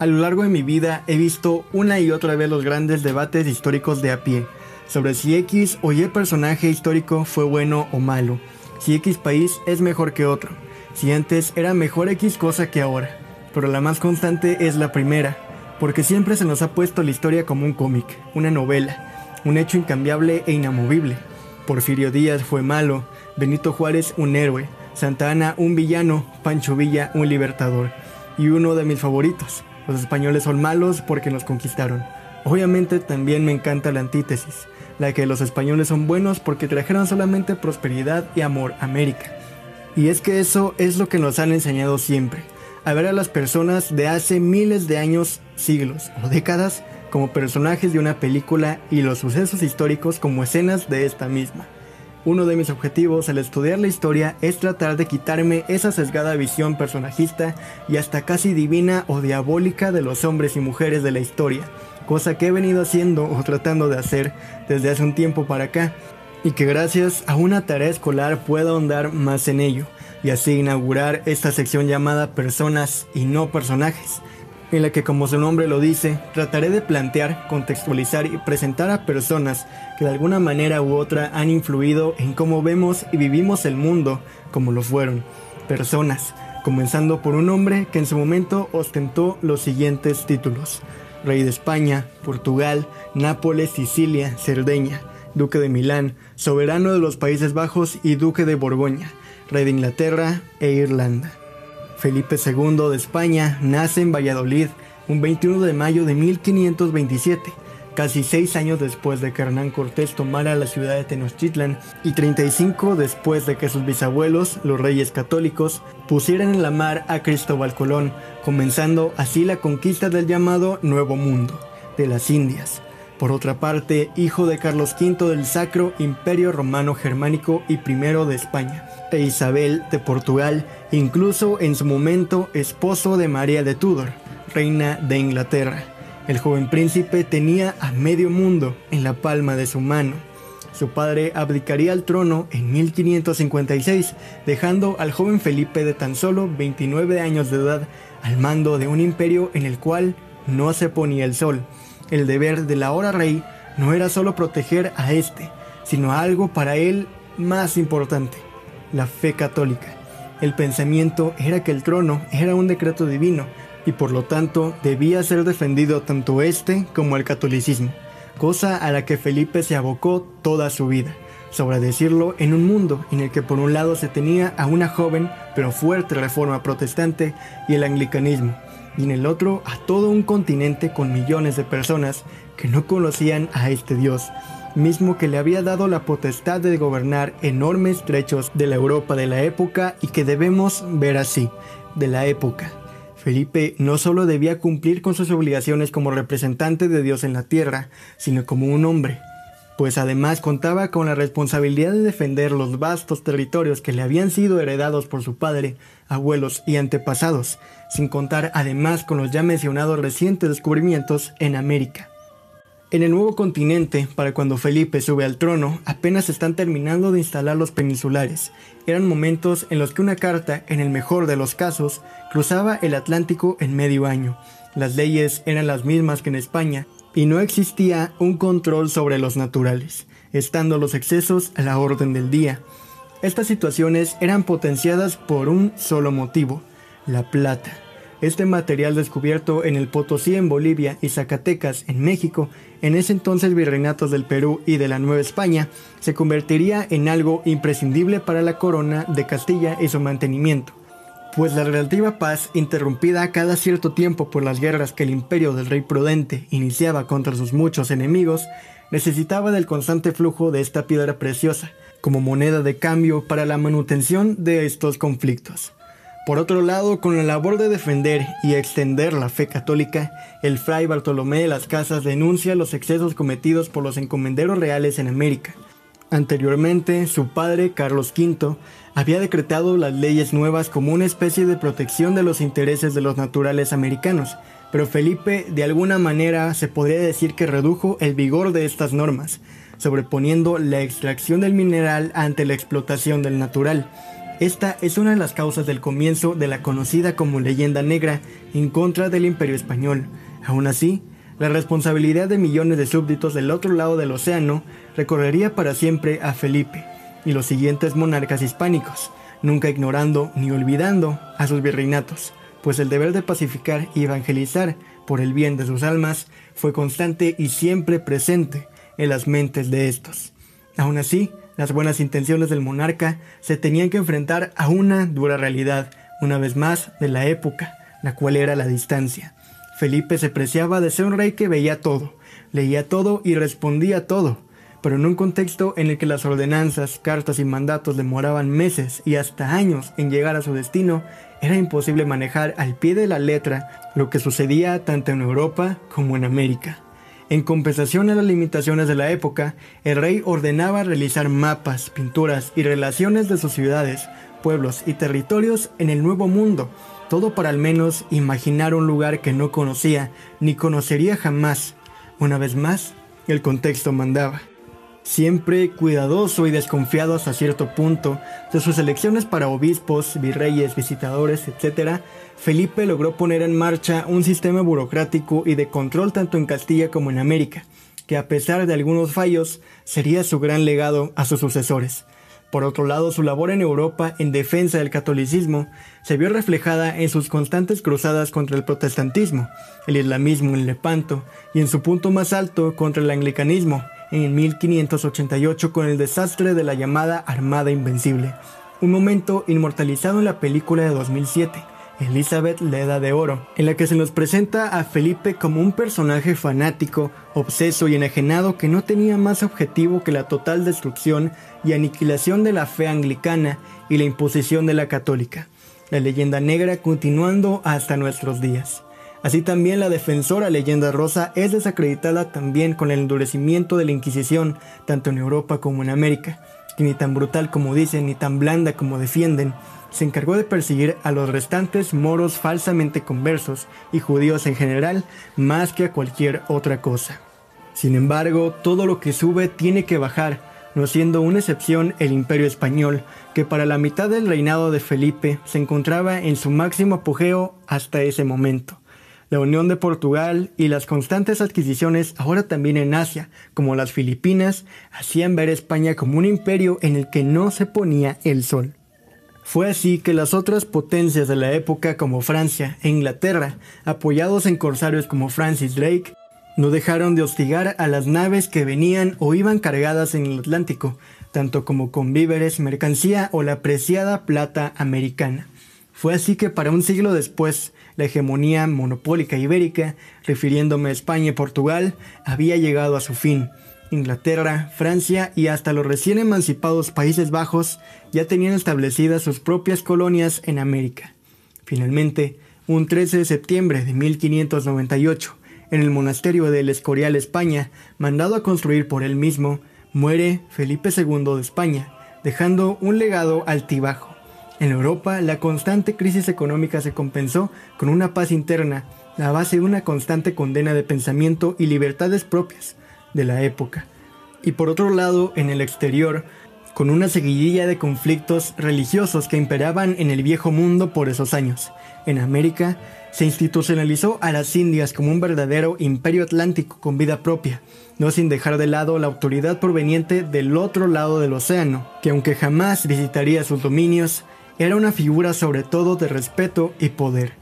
A lo largo de mi vida he visto una y otra vez los grandes debates históricos de a pie, sobre si X o Y personaje histórico fue bueno o malo, si X país es mejor que otro, si antes era mejor X cosa que ahora. Pero la más constante es la primera, porque siempre se nos ha puesto la historia como un cómic, una novela, un hecho incambiable e inamovible. Porfirio Díaz fue malo, Benito Juárez un héroe, Santa Ana un villano, Pancho Villa un libertador, y uno de mis favoritos, los españoles son malos porque nos conquistaron. Obviamente también me encanta la antítesis, la que los españoles son buenos porque trajeron solamente prosperidad y amor a América. Y es que eso es lo que nos han enseñado siempre, a ver a las personas de hace miles de años, siglos o décadas como personajes de una película y los sucesos históricos como escenas de esta misma. Uno de mis objetivos al estudiar la historia es tratar de quitarme esa sesgada visión personajista y hasta casi divina o diabólica de los hombres y mujeres de la historia, cosa que he venido haciendo o tratando de hacer desde hace un tiempo para acá, y que gracias a una tarea escolar puedo ahondar más en ello, y así inaugurar esta sección llamada Personas y no personajes, en la que como su nombre lo dice, trataré de plantear, contextualizar y presentar a personas que de alguna manera u otra han influido en cómo vemos y vivimos el mundo como lo fueron. Personas, comenzando por un hombre que en su momento ostentó los siguientes títulos. Rey de España, Portugal, Nápoles, Sicilia, Cerdeña, Duque de Milán, Soberano de los Países Bajos y Duque de Borgoña, Rey de Inglaterra e Irlanda. Felipe II de España nace en Valladolid un 21 de mayo de 1527, casi seis años después de que Hernán Cortés tomara la ciudad de Tenochtitlan y 35 después de que sus bisabuelos, los reyes católicos, pusieran en la mar a Cristóbal Colón, comenzando así la conquista del llamado Nuevo Mundo, de las Indias. Por otra parte, hijo de Carlos V del Sacro Imperio Romano Germánico y primero de España, e Isabel de Portugal, incluso en su momento esposo de María de Tudor, reina de Inglaterra. El joven príncipe tenía a medio mundo en la palma de su mano. Su padre abdicaría al trono en 1556, dejando al joven Felipe de tan solo 29 años de edad al mando de un imperio en el cual no se ponía el sol el deber del ahora rey no era solo proteger a este, sino algo para él más importante, la fe católica. El pensamiento era que el trono era un decreto divino y por lo tanto debía ser defendido tanto este como el catolicismo, cosa a la que Felipe se abocó toda su vida, sobre decirlo en un mundo en el que por un lado se tenía a una joven pero fuerte reforma protestante y el anglicanismo, y en el otro a todo un continente con millones de personas que no conocían a este Dios, mismo que le había dado la potestad de gobernar enormes trechos de la Europa de la época y que debemos ver así, de la época. Felipe no solo debía cumplir con sus obligaciones como representante de Dios en la tierra, sino como un hombre, pues además contaba con la responsabilidad de defender los vastos territorios que le habían sido heredados por su padre, abuelos y antepasados, sin contar además con los ya mencionados recientes descubrimientos en América. En el nuevo continente, para cuando Felipe sube al trono, apenas están terminando de instalar los peninsulares. Eran momentos en los que una carta, en el mejor de los casos, cruzaba el Atlántico en medio año. Las leyes eran las mismas que en España, y no existía un control sobre los naturales, estando los excesos a la orden del día. Estas situaciones eran potenciadas por un solo motivo, la plata. Este material descubierto en el Potosí en Bolivia y Zacatecas en México, en ese entonces virreinatos del Perú y de la Nueva España, se convertiría en algo imprescindible para la corona de Castilla y su mantenimiento pues la relativa paz, interrumpida cada cierto tiempo por las guerras que el imperio del rey prudente iniciaba contra sus muchos enemigos, necesitaba del constante flujo de esta piedra preciosa, como moneda de cambio para la manutención de estos conflictos. Por otro lado, con la labor de defender y extender la fe católica, el fray Bartolomé de las Casas denuncia los excesos cometidos por los encomenderos reales en América. Anteriormente, su padre, Carlos V, había decretado las leyes nuevas como una especie de protección de los intereses de los naturales americanos, pero Felipe de alguna manera se podría decir que redujo el vigor de estas normas, sobreponiendo la extracción del mineral ante la explotación del natural. Esta es una de las causas del comienzo de la conocida como leyenda negra en contra del imperio español. Aún así, la responsabilidad de millones de súbditos del otro lado del océano recorrería para siempre a Felipe y los siguientes monarcas hispánicos, nunca ignorando ni olvidando a sus virreinatos, pues el deber de pacificar y evangelizar por el bien de sus almas fue constante y siempre presente en las mentes de estos. Aún así, las buenas intenciones del monarca se tenían que enfrentar a una dura realidad, una vez más, de la época, la cual era la distancia. Felipe se preciaba de ser un rey que veía todo, leía todo y respondía todo, pero en un contexto en el que las ordenanzas, cartas y mandatos demoraban meses y hasta años en llegar a su destino, era imposible manejar al pie de la letra lo que sucedía tanto en Europa como en América. En compensación a las limitaciones de la época, el rey ordenaba realizar mapas, pinturas y relaciones de sus ciudades, pueblos y territorios en el Nuevo Mundo, todo para al menos imaginar un lugar que no conocía ni conocería jamás. Una vez más, el contexto mandaba. Siempre cuidadoso y desconfiado hasta cierto punto de sus elecciones para obispos, virreyes, visitadores, etc., Felipe logró poner en marcha un sistema burocrático y de control tanto en Castilla como en América, que a pesar de algunos fallos sería su gran legado a sus sucesores. Por otro lado, su labor en Europa en defensa del catolicismo se vio reflejada en sus constantes cruzadas contra el protestantismo, el islamismo en Lepanto y en su punto más alto contra el anglicanismo en 1588 con el desastre de la llamada Armada Invencible, un momento inmortalizado en la película de 2007, Elizabeth la Edad de Oro, en la que se nos presenta a Felipe como un personaje fanático, obseso y enajenado que no tenía más objetivo que la total destrucción y aniquilación de la fe anglicana y la imposición de la católica, la leyenda negra continuando hasta nuestros días. Así también la defensora leyenda rosa es desacreditada también con el endurecimiento de la Inquisición, tanto en Europa como en América, que ni tan brutal como dicen ni tan blanda como defienden, se encargó de perseguir a los restantes moros falsamente conversos y judíos en general más que a cualquier otra cosa. Sin embargo, todo lo que sube tiene que bajar, no siendo una excepción el imperio español, que para la mitad del reinado de Felipe se encontraba en su máximo apogeo hasta ese momento la Unión de Portugal y las constantes adquisiciones ahora también en Asia, como las Filipinas, hacían ver a España como un imperio en el que no se ponía el sol. Fue así que las otras potencias de la época como Francia e Inglaterra, apoyados en corsarios como Francis Drake, no dejaron de hostigar a las naves que venían o iban cargadas en el Atlántico, tanto como con víveres, mercancía o la preciada plata americana. Fue así que para un siglo después, la hegemonía monopólica ibérica, refiriéndome a España y Portugal, había llegado a su fin. Inglaterra, Francia y hasta los recién emancipados Países Bajos ya tenían establecidas sus propias colonias en América. Finalmente, un 13 de septiembre de 1598, en el monasterio del Escorial, España, mandado a construir por él mismo, muere Felipe II de España, dejando un legado altibajo. En Europa, la constante crisis económica se compensó con una paz interna, a base de una constante condena de pensamiento y libertades propias de la época. Y por otro lado, en el exterior, con una seguidilla de conflictos religiosos que imperaban en el viejo mundo por esos años. En América, se institucionalizó a las Indias como un verdadero imperio atlántico con vida propia, no sin dejar de lado la autoridad proveniente del otro lado del océano, que aunque jamás visitaría sus dominios, era una figura sobre todo de respeto y poder.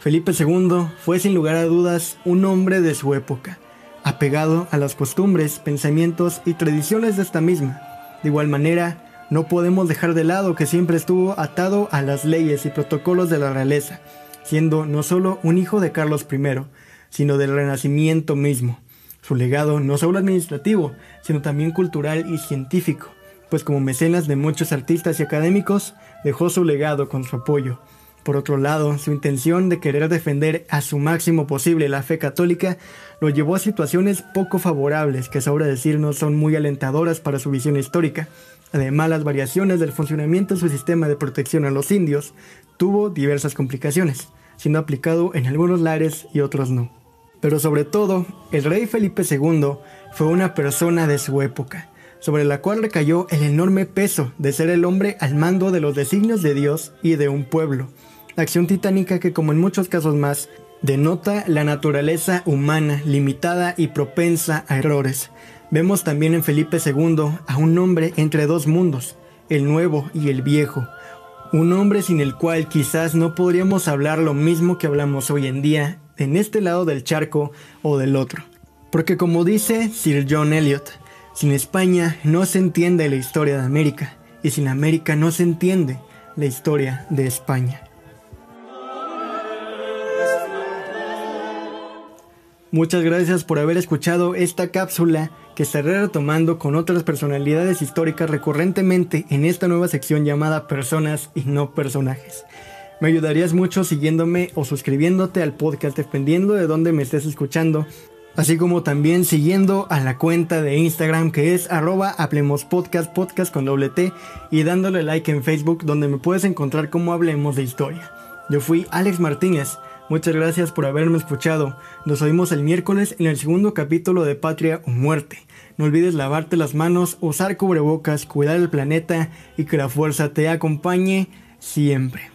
Felipe II fue sin lugar a dudas un hombre de su época, apegado a las costumbres, pensamientos y tradiciones de esta misma. De igual manera, no podemos dejar de lado que siempre estuvo atado a las leyes y protocolos de la realeza, siendo no solo un hijo de Carlos I, sino del Renacimiento mismo. Su legado no solo administrativo, sino también cultural y científico, pues como mecenas de muchos artistas y académicos, dejó su legado con su apoyo. Por otro lado, su intención de querer defender a su máximo posible la fe católica lo llevó a situaciones poco favorables que sobra decir no son muy alentadoras para su visión histórica. Además, las variaciones del funcionamiento de su sistema de protección a los indios tuvo diversas complicaciones, siendo aplicado en algunos lares y otros no. Pero sobre todo, el rey Felipe II fue una persona de su época, sobre la cual recayó el enorme peso de ser el hombre al mando de los designios de Dios y de un pueblo. Acción titánica que como en muchos casos más, denota la naturaleza humana limitada y propensa a errores. Vemos también en Felipe II a un hombre entre dos mundos, el nuevo y el viejo, un hombre sin el cual quizás no podríamos hablar lo mismo que hablamos hoy en día en este lado del charco o del otro. Porque como dice Sir John Eliot, sin España no se entiende la historia de América y sin América no se entiende la historia de España. Muchas gracias por haber escuchado esta cápsula que estaré retomando con otras personalidades históricas recurrentemente en esta nueva sección llamada Personas y no personajes. Me ayudarías mucho siguiéndome o suscribiéndote al podcast dependiendo de dónde me estés escuchando, así como también siguiendo a la cuenta de Instagram que es arroba podcast con doble T, y dándole like en Facebook donde me puedes encontrar como Hablemos de Historia. Yo fui Alex Martínez. Muchas gracias por haberme escuchado. Nos oímos el miércoles en el segundo capítulo de Patria o Muerte. No olvides lavarte las manos, usar cubrebocas, cuidar el planeta y que la fuerza te acompañe siempre.